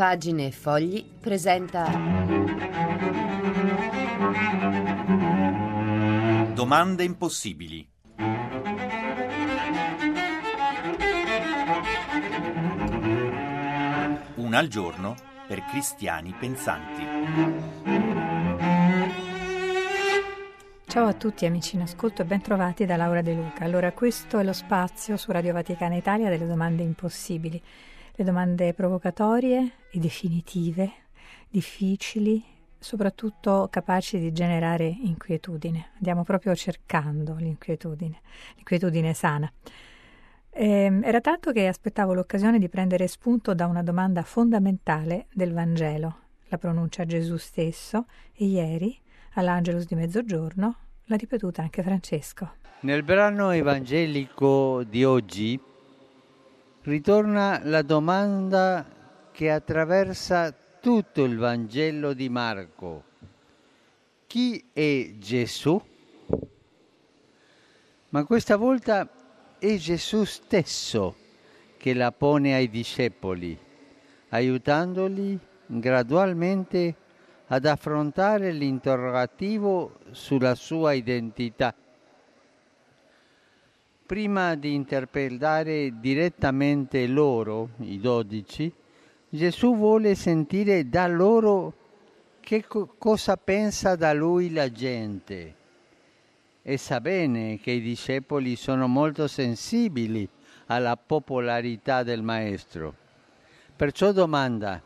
Pagine e Fogli presenta. Domande impossibili. Una al giorno per cristiani pensanti. Ciao a tutti amici in ascolto e ben trovati da Laura De Luca. Allora, questo è lo spazio su Radio Vaticana Italia delle domande impossibili, le domande provocatorie e definitive, difficili, soprattutto capaci di generare inquietudine. Andiamo proprio cercando l'inquietudine, l'inquietudine sana. Eh, era tanto che aspettavo l'occasione di prendere spunto da una domanda fondamentale del Vangelo, la pronuncia Gesù stesso, e ieri, all'Angelus di mezzogiorno, l'ha ripetuta anche Francesco. Nel brano evangelico di oggi ritorna la domanda che attraversa tutto il Vangelo di Marco. Chi è Gesù? Ma questa volta è Gesù stesso che la pone ai discepoli, aiutandoli gradualmente ad affrontare l'interrogativo sulla sua identità. Prima di interpellare direttamente loro, i dodici, Gesù vuole sentire da loro che co- cosa pensa da lui la gente e sa bene che i discepoli sono molto sensibili alla popolarità del Maestro. Perciò domanda,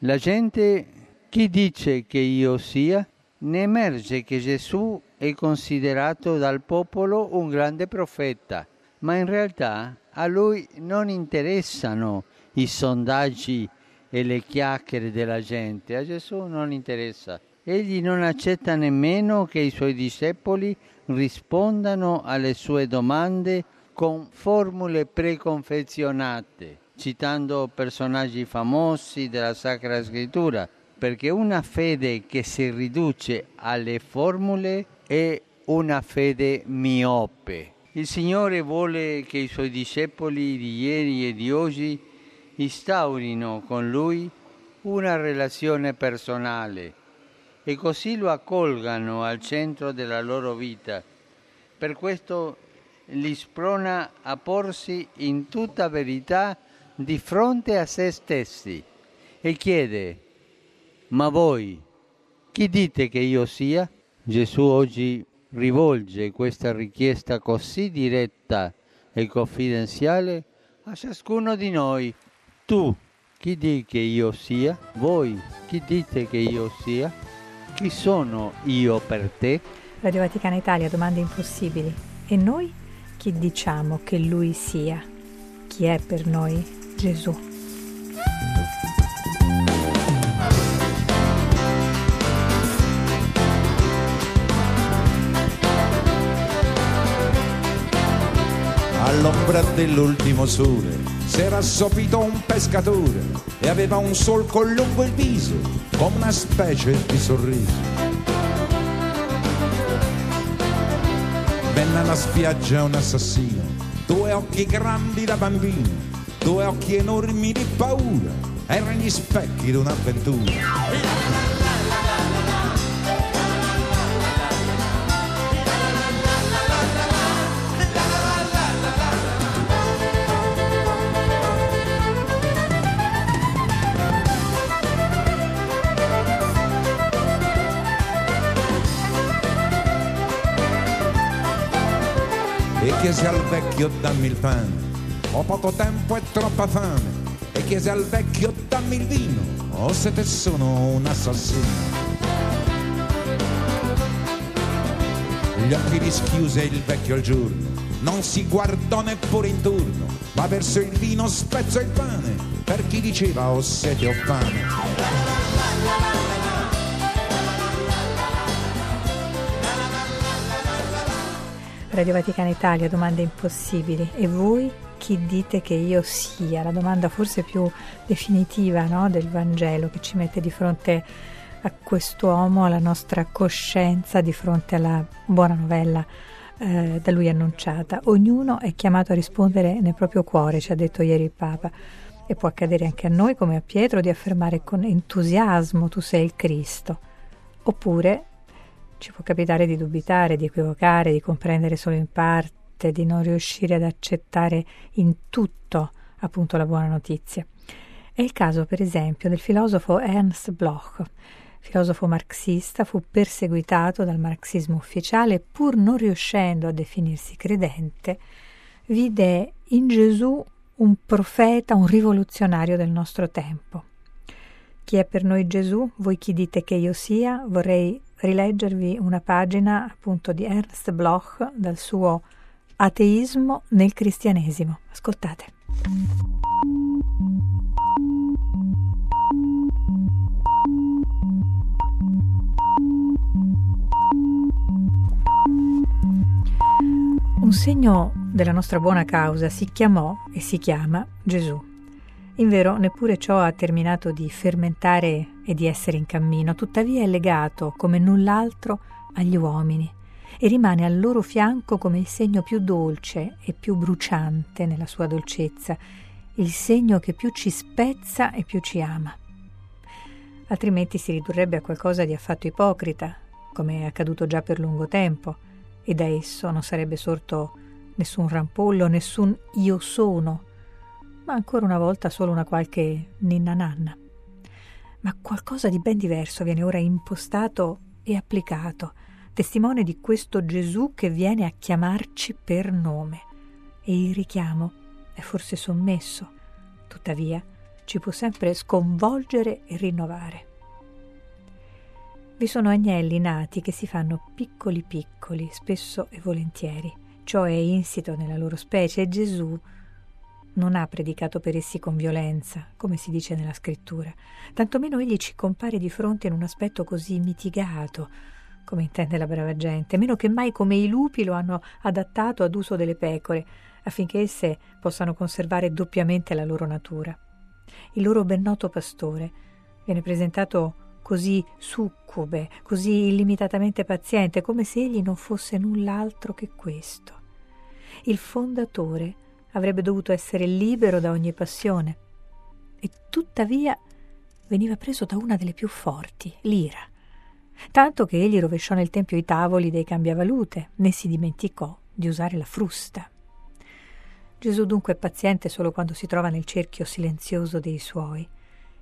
la gente chi dice che io sia? Ne emerge che Gesù è considerato dal popolo un grande profeta, ma in realtà a lui non interessano i sondaggi e le chiacchiere della gente, a Gesù non interessa. Egli non accetta nemmeno che i suoi discepoli rispondano alle sue domande con formule preconfezionate, citando personaggi famosi della Sacra Scrittura, perché una fede che si riduce alle formule è una fede miope. Il Signore vuole che i suoi discepoli di ieri e di oggi instaurino con Lui una relazione personale e così lo accolgano al centro della loro vita. Per questo li sprona a porsi in tutta verità di fronte a se stessi e chiede, ma voi chi dite che io sia? Gesù oggi rivolge questa richiesta così diretta e confidenziale a ciascuno di noi. Tu chi dici che io sia? Voi chi dite che io sia? Chi sono io per te? Radio Vaticana Italia, domande impossibili. E noi chi diciamo che Lui sia? Chi è per noi Gesù? All'ombra dell'ultimo sole s'era assopito un pescatore e aveva un solco lungo il viso, come una specie di sorriso. Venne alla spiaggia un assassino, due occhi grandi da bambino, due occhi enormi di paura, erano gli specchi di un'avventura. Chiese al vecchio dammi il pane, ho poco tempo e troppa fame, e chiese al vecchio dammi il vino, o se te sono un assassino. Gli occhi rischiuse il vecchio al giorno, non si guardò neppure intorno, ma verso il vino spezzò il pane, per chi diceva ho sete o fame. Radio Vaticana Italia, domande impossibili. E voi chi dite che io sia? La domanda forse più definitiva no, del Vangelo che ci mette di fronte a quest'uomo, alla nostra coscienza, di fronte alla buona novella eh, da lui annunciata. Ognuno è chiamato a rispondere nel proprio cuore, ci ha detto ieri il Papa. e può accadere anche a noi come a Pietro di affermare con entusiasmo tu sei il Cristo. Oppure ci può capitare di dubitare, di equivocare, di comprendere solo in parte, di non riuscire ad accettare in tutto appunto la buona notizia. È il caso, per esempio, del filosofo Ernst Bloch. Filosofo marxista, fu perseguitato dal marxismo ufficiale pur non riuscendo a definirsi credente, vide in Gesù un profeta, un rivoluzionario del nostro tempo. Chi è per noi Gesù? Voi chi dite che io sia? Vorrei rileggervi una pagina appunto di Ernst Bloch dal suo Ateismo nel cristianesimo. Ascoltate. Un segno della nostra buona causa si chiamò e si chiama Gesù. Invero neppure ciò ha terminato di fermentare e di essere in cammino, tuttavia è legato come null'altro agli uomini e rimane al loro fianco come il segno più dolce e più bruciante nella sua dolcezza, il segno che più ci spezza e più ci ama. Altrimenti si ridurrebbe a qualcosa di affatto ipocrita, come è accaduto già per lungo tempo, e da esso non sarebbe sorto nessun rampollo, nessun io sono, ma ancora una volta solo una qualche ninna nanna. Ma qualcosa di ben diverso viene ora impostato e applicato, testimone di questo Gesù che viene a chiamarci per nome. E il richiamo è forse sommesso, tuttavia ci può sempre sconvolgere e rinnovare. Vi sono agnelli nati che si fanno piccoli piccoli, spesso e volentieri. Ciò è insito nella loro specie e Gesù non ha predicato per essi con violenza, come si dice nella scrittura, tantomeno egli ci compare di fronte in un aspetto così mitigato, come intende la brava gente, meno che mai come i lupi lo hanno adattato ad uso delle pecore, affinché esse possano conservare doppiamente la loro natura. Il loro ben noto pastore viene presentato così succube, così illimitatamente paziente, come se egli non fosse null'altro che questo. Il fondatore avrebbe dovuto essere libero da ogni passione, e tuttavia veniva preso da una delle più forti, l'ira, tanto che egli rovesciò nel tempio i tavoli dei cambiavalute, né si dimenticò di usare la frusta. Gesù dunque è paziente solo quando si trova nel cerchio silenzioso dei suoi.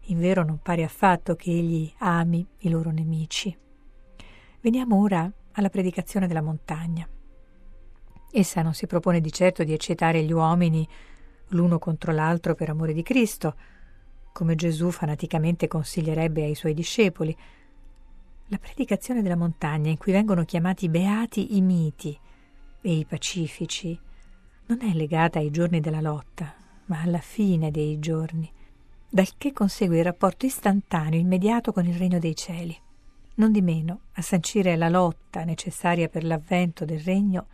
Invero non pare affatto che egli ami i loro nemici. Veniamo ora alla predicazione della montagna. Essa non si propone di certo di eccitare gli uomini l'uno contro l'altro per amore di Cristo, come Gesù fanaticamente consiglierebbe ai suoi discepoli. La predicazione della montagna, in cui vengono chiamati beati i miti e i pacifici, non è legata ai giorni della lotta, ma alla fine dei giorni, dal che consegue il rapporto istantaneo, immediato con il regno dei cieli. Non di meno, a sancire la lotta necessaria per l'avvento del regno,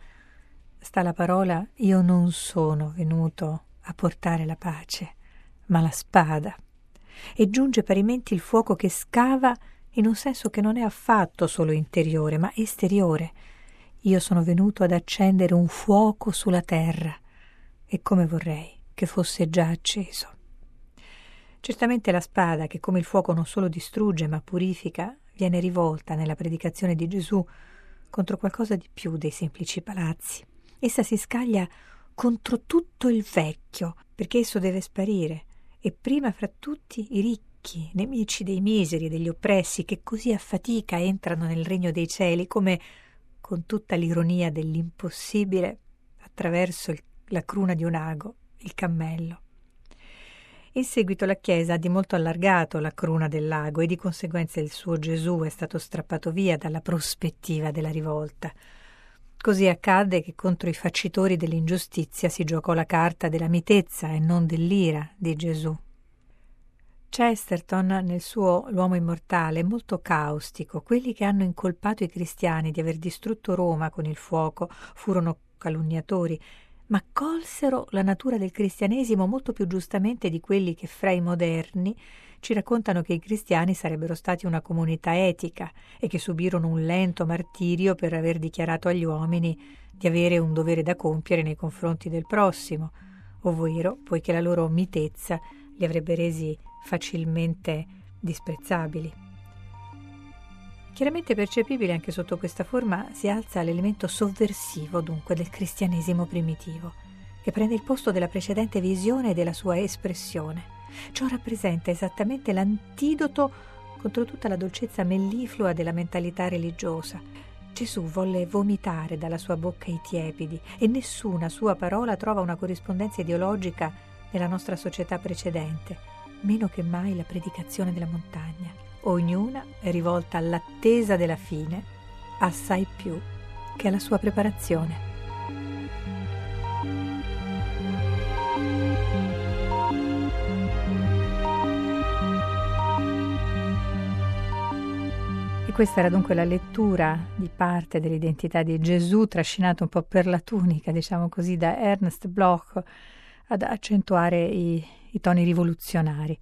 sta la parola io non sono venuto a portare la pace, ma la spada. E giunge parimenti il fuoco che scava in un senso che non è affatto solo interiore, ma esteriore. Io sono venuto ad accendere un fuoco sulla terra, e come vorrei che fosse già acceso. Certamente la spada, che come il fuoco non solo distrugge ma purifica, viene rivolta nella predicazione di Gesù contro qualcosa di più dei semplici palazzi. Essa si scaglia contro tutto il vecchio, perché esso deve sparire, e prima fra tutti i ricchi, nemici dei miseri e degli oppressi, che così a fatica entrano nel regno dei cieli, come, con tutta l'ironia dell'impossibile, attraverso il, la cruna di un ago, il cammello. In seguito la Chiesa ha di molto allargato la cruna del lago e di conseguenza il suo Gesù è stato strappato via dalla prospettiva della rivolta. Così accadde che contro i facitori dell'ingiustizia si giocò la carta della mitezza e non dell'ira di Gesù. Chesterton, nel suo L'uomo immortale, è molto caustico. Quelli che hanno incolpato i cristiani di aver distrutto Roma con il fuoco furono calunniatori ma colsero la natura del cristianesimo molto più giustamente di quelli che fra i moderni ci raccontano che i cristiani sarebbero stati una comunità etica e che subirono un lento martirio per aver dichiarato agli uomini di avere un dovere da compiere nei confronti del prossimo, ovvero poiché la loro mitezza li avrebbe resi facilmente disprezzabili. Chiaramente percepibile anche sotto questa forma si alza l'elemento sovversivo dunque del cristianesimo primitivo, che prende il posto della precedente visione e della sua espressione. Ciò rappresenta esattamente l'antidoto contro tutta la dolcezza melliflua della mentalità religiosa. Gesù volle vomitare dalla sua bocca i tiepidi e nessuna sua parola trova una corrispondenza ideologica nella nostra società precedente, meno che mai la predicazione della montagna. Ognuna è rivolta all'attesa della fine, assai più che alla sua preparazione. E questa era dunque la lettura di parte dell'identità di Gesù, trascinato un po' per la tunica, diciamo così, da Ernst Bloch ad accentuare i, i toni rivoluzionari.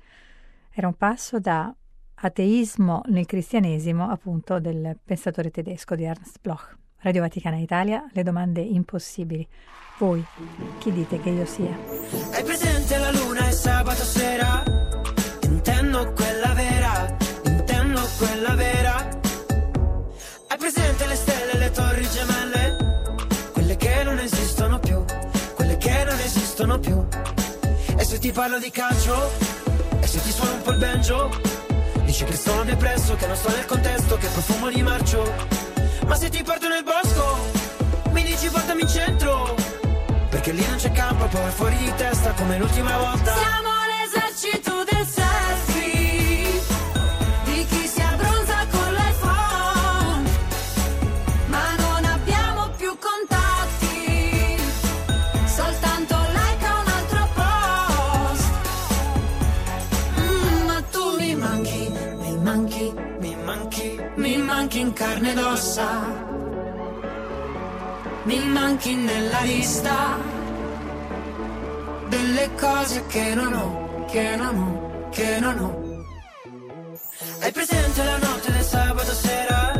Era un passo da ateismo nel cristianesimo, appunto, del pensatore tedesco di Ernst Bloch. Radio Vaticana Italia, le domande impossibili. Voi, chi dite che io sia? Hai presente la luna e sabato sera? Intendo quella vera, intendo quella vera. Hai presente le stelle e le torri gemelle? Quelle che non esistono più, quelle che non esistono più. E se ti parlo di calcio? E se ti suono un po' il banjo? Dici che sono depresso, che non sto nel contesto, che profumo di marcio. Ma se ti porto nel bosco, mi dici portami in centro. Perché lì non c'è campo, poi fuori di testa come l'ultima volta. Siamo Mi manchi nella lista Delle cose che non ho, che non ho, che non ho hai presente la notte del sabato sera?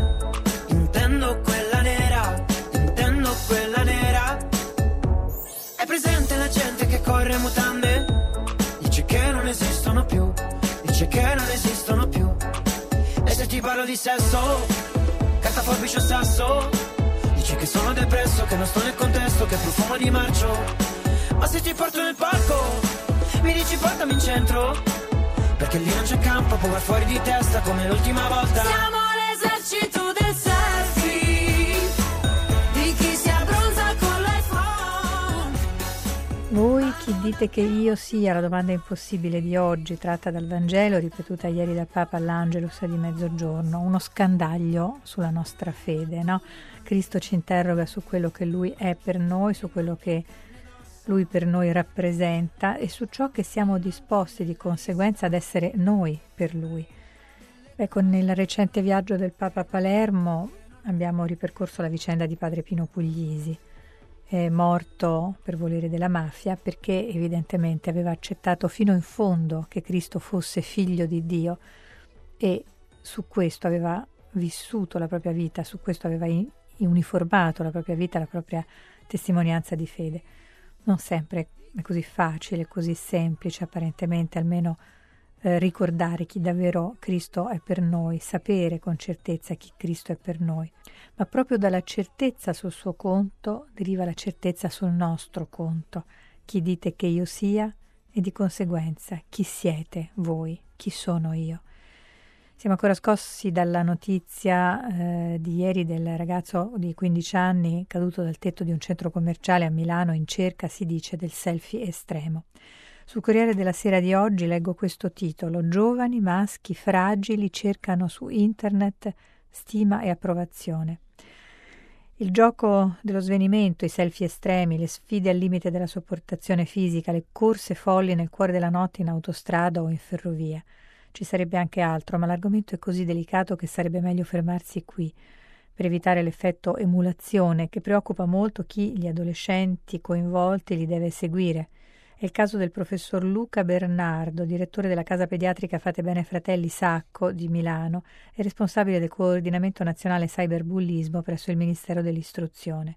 Intendo quella nera, intendo quella nera. Hai presente la gente che corre a mutande? Dice che non esistono più, dice che non esistono più. E se ti parlo di sesso, carta forbice o sasso? Che sono depresso, che non sto nel contesto, che profumo di marcio. Ma se ti porto nel parco, mi dici portami in centro? Perché lì non c'è campo, può fuori di testa come l'ultima volta. Siamo dite che io sia? La domanda impossibile di oggi, tratta dal Vangelo, ripetuta ieri dal Papa all'Angelus di mezzogiorno, uno scandaglio sulla nostra fede, no? Cristo ci interroga su quello che Lui è per noi, su quello che Lui per noi rappresenta e su ciò che siamo disposti di conseguenza ad essere noi per Lui. Ecco, nel recente viaggio del Papa a Palermo abbiamo ripercorso la vicenda di Padre Pino Puglisi è morto per volere della mafia perché evidentemente aveva accettato fino in fondo che Cristo fosse figlio di Dio e su questo aveva vissuto la propria vita, su questo aveva in- uniformato la propria vita, la propria testimonianza di fede. Non sempre è così facile, così semplice apparentemente, almeno eh, ricordare chi davvero Cristo è per noi, sapere con certezza chi Cristo è per noi. Ma proprio dalla certezza sul suo conto deriva la certezza sul nostro conto. Chi dite che io sia e di conseguenza chi siete voi, chi sono io. Siamo ancora scossi dalla notizia eh, di ieri del ragazzo di 15 anni caduto dal tetto di un centro commerciale a Milano in cerca, si dice, del selfie estremo. Sul Corriere della Sera di oggi leggo questo titolo: Giovani maschi fragili cercano su internet stima e approvazione. Il gioco dello svenimento, i selfie estremi, le sfide al limite della sopportazione fisica, le corse folli nel cuore della notte in autostrada o in ferrovia. Ci sarebbe anche altro, ma l'argomento è così delicato che sarebbe meglio fermarsi qui, per evitare l'effetto emulazione che preoccupa molto chi gli adolescenti coinvolti li deve seguire. È il caso del professor Luca Bernardo, direttore della casa pediatrica Fate Bene Fratelli Sacco di Milano e responsabile del coordinamento nazionale cyberbullismo presso il Ministero dell'Istruzione.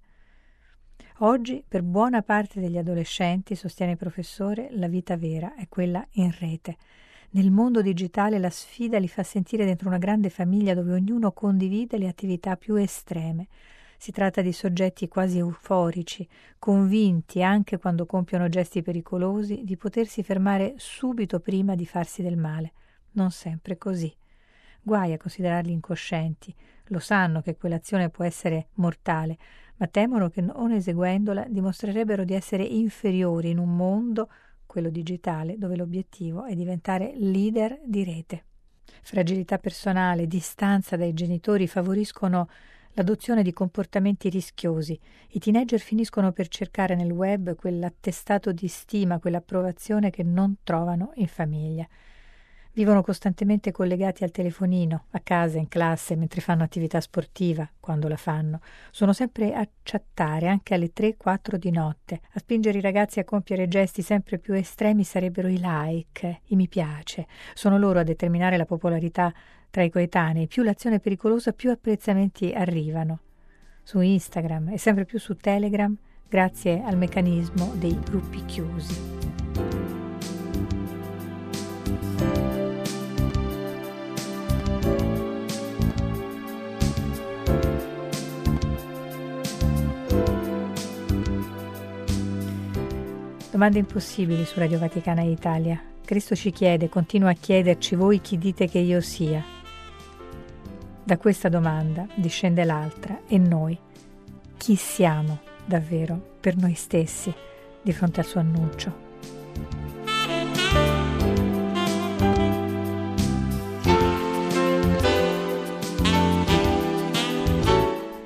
Oggi, per buona parte degli adolescenti, sostiene il professore, la vita vera è quella in rete. Nel mondo digitale la sfida li fa sentire dentro una grande famiglia dove ognuno condivide le attività più estreme. Si tratta di soggetti quasi euforici, convinti, anche quando compiono gesti pericolosi, di potersi fermare subito prima di farsi del male. Non sempre così. Guai a considerarli incoscienti. Lo sanno che quell'azione può essere mortale, ma temono che non eseguendola dimostrerebbero di essere inferiori in un mondo, quello digitale, dove l'obiettivo è diventare leader di rete. Fragilità personale, distanza dai genitori favoriscono l'adozione di comportamenti rischiosi. I teenager finiscono per cercare nel web quell'attestato di stima, quell'approvazione che non trovano in famiglia. Vivono costantemente collegati al telefonino, a casa, in classe, mentre fanno attività sportiva, quando la fanno. Sono sempre a chattare, anche alle 3-4 di notte. A spingere i ragazzi a compiere gesti sempre più estremi sarebbero i like, i mi piace. Sono loro a determinare la popolarità tra i coetanei. Più l'azione è pericolosa, più apprezzamenti arrivano. Su Instagram e sempre più su Telegram, grazie al meccanismo dei gruppi chiusi. Domande impossibili su Radio Vaticana Italia. Cristo ci chiede, continua a chiederci voi chi dite che io sia. Da questa domanda discende l'altra, e noi? Chi siamo davvero per noi stessi di fronte al suo annuncio?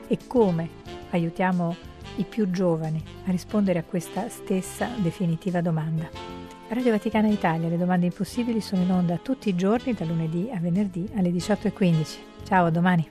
E come aiutiamo i più giovani a rispondere a questa stessa definitiva domanda. Radio Vaticana Italia, le domande impossibili sono in onda tutti i giorni da lunedì a venerdì alle 18.15. Ciao, a domani.